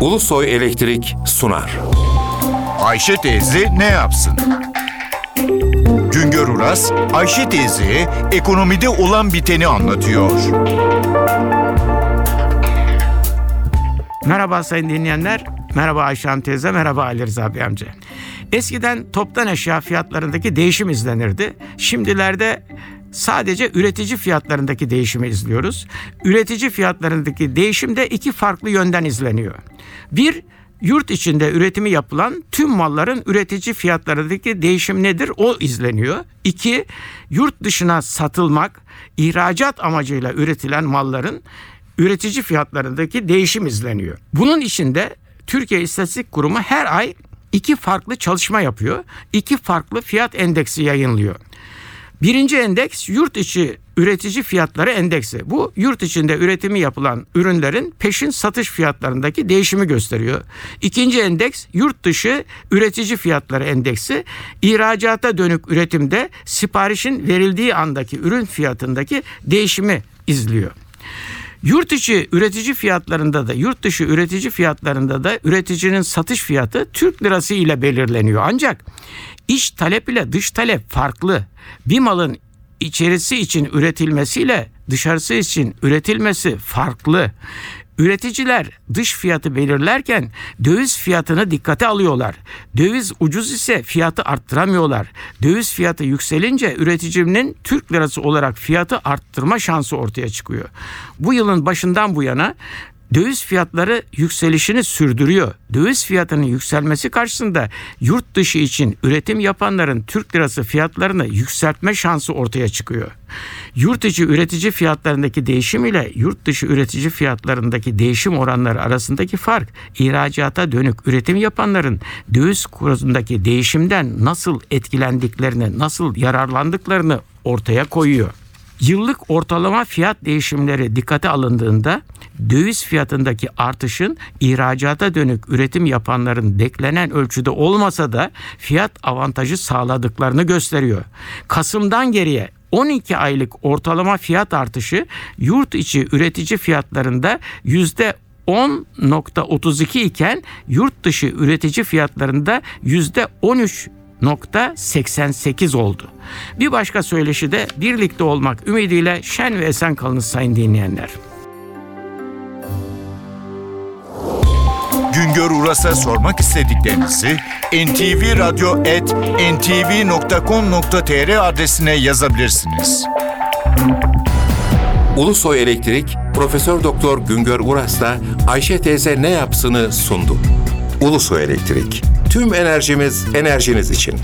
Ulusoy Elektrik sunar. Ayşe teyze ne yapsın? Güngör Uras, Ayşe teyze ekonomide olan biteni anlatıyor. Merhaba sayın dinleyenler. Merhaba Ayşe Hanım teyze, merhaba Ali Rıza Bey amca. Eskiden toptan eşya fiyatlarındaki değişim izlenirdi. Şimdilerde sadece üretici fiyatlarındaki değişimi izliyoruz. Üretici fiyatlarındaki değişim de iki farklı yönden izleniyor. Bir, yurt içinde üretimi yapılan tüm malların üretici fiyatlarındaki değişim nedir? O izleniyor. İki, yurt dışına satılmak, ihracat amacıyla üretilen malların üretici fiyatlarındaki değişim izleniyor. Bunun içinde Türkiye İstatistik Kurumu her ay iki farklı çalışma yapıyor. İki farklı fiyat endeksi yayınlıyor. Birinci endeks yurt içi üretici fiyatları endeksi. Bu yurt içinde üretimi yapılan ürünlerin peşin satış fiyatlarındaki değişimi gösteriyor. İkinci endeks yurt dışı üretici fiyatları endeksi. İhracata dönük üretimde siparişin verildiği andaki ürün fiyatındaki değişimi izliyor. Yurt içi üretici fiyatlarında da yurt dışı üretici fiyatlarında da üreticinin satış fiyatı Türk lirası ile belirleniyor. Ancak iç talep ile dış talep farklı. Bir malın içerisi için üretilmesiyle dışarısı için üretilmesi farklı. Üreticiler dış fiyatı belirlerken döviz fiyatını dikkate alıyorlar. Döviz ucuz ise fiyatı arttıramıyorlar. Döviz fiyatı yükselince üreticinin Türk lirası olarak fiyatı arttırma şansı ortaya çıkıyor. Bu yılın başından bu yana döviz fiyatları yükselişini sürdürüyor. Döviz fiyatının yükselmesi karşısında yurt dışı için üretim yapanların Türk lirası fiyatlarını yükseltme şansı ortaya çıkıyor. Yurt içi üretici fiyatlarındaki değişim ile yurt dışı üretici fiyatlarındaki değişim oranları arasındaki fark ihracata dönük üretim yapanların döviz kurundaki değişimden nasıl etkilendiklerini, nasıl yararlandıklarını ortaya koyuyor. Yıllık ortalama fiyat değişimleri dikkate alındığında döviz fiyatındaki artışın ihracata dönük üretim yapanların beklenen ölçüde olmasa da fiyat avantajı sağladıklarını gösteriyor. Kasım'dan geriye 12 aylık ortalama fiyat artışı yurt içi üretici fiyatlarında yüzde 10.32 iken yurt dışı üretici fiyatlarında yüzde 13 %88 oldu. Bir başka söyleşi de birlikte olmak ümidiyle şen ve esen kalınız sayın dinleyenler. Güngör Uras'a sormak istediklerinizi ntvradio.ntv.com.tr adresine yazabilirsiniz. Ulusoy Elektrik Profesör Doktor Güngör Uras'la Ayşe teyze ne yapsını sundu. Ulusoy Elektrik. Tüm enerjimiz enerjiniz için.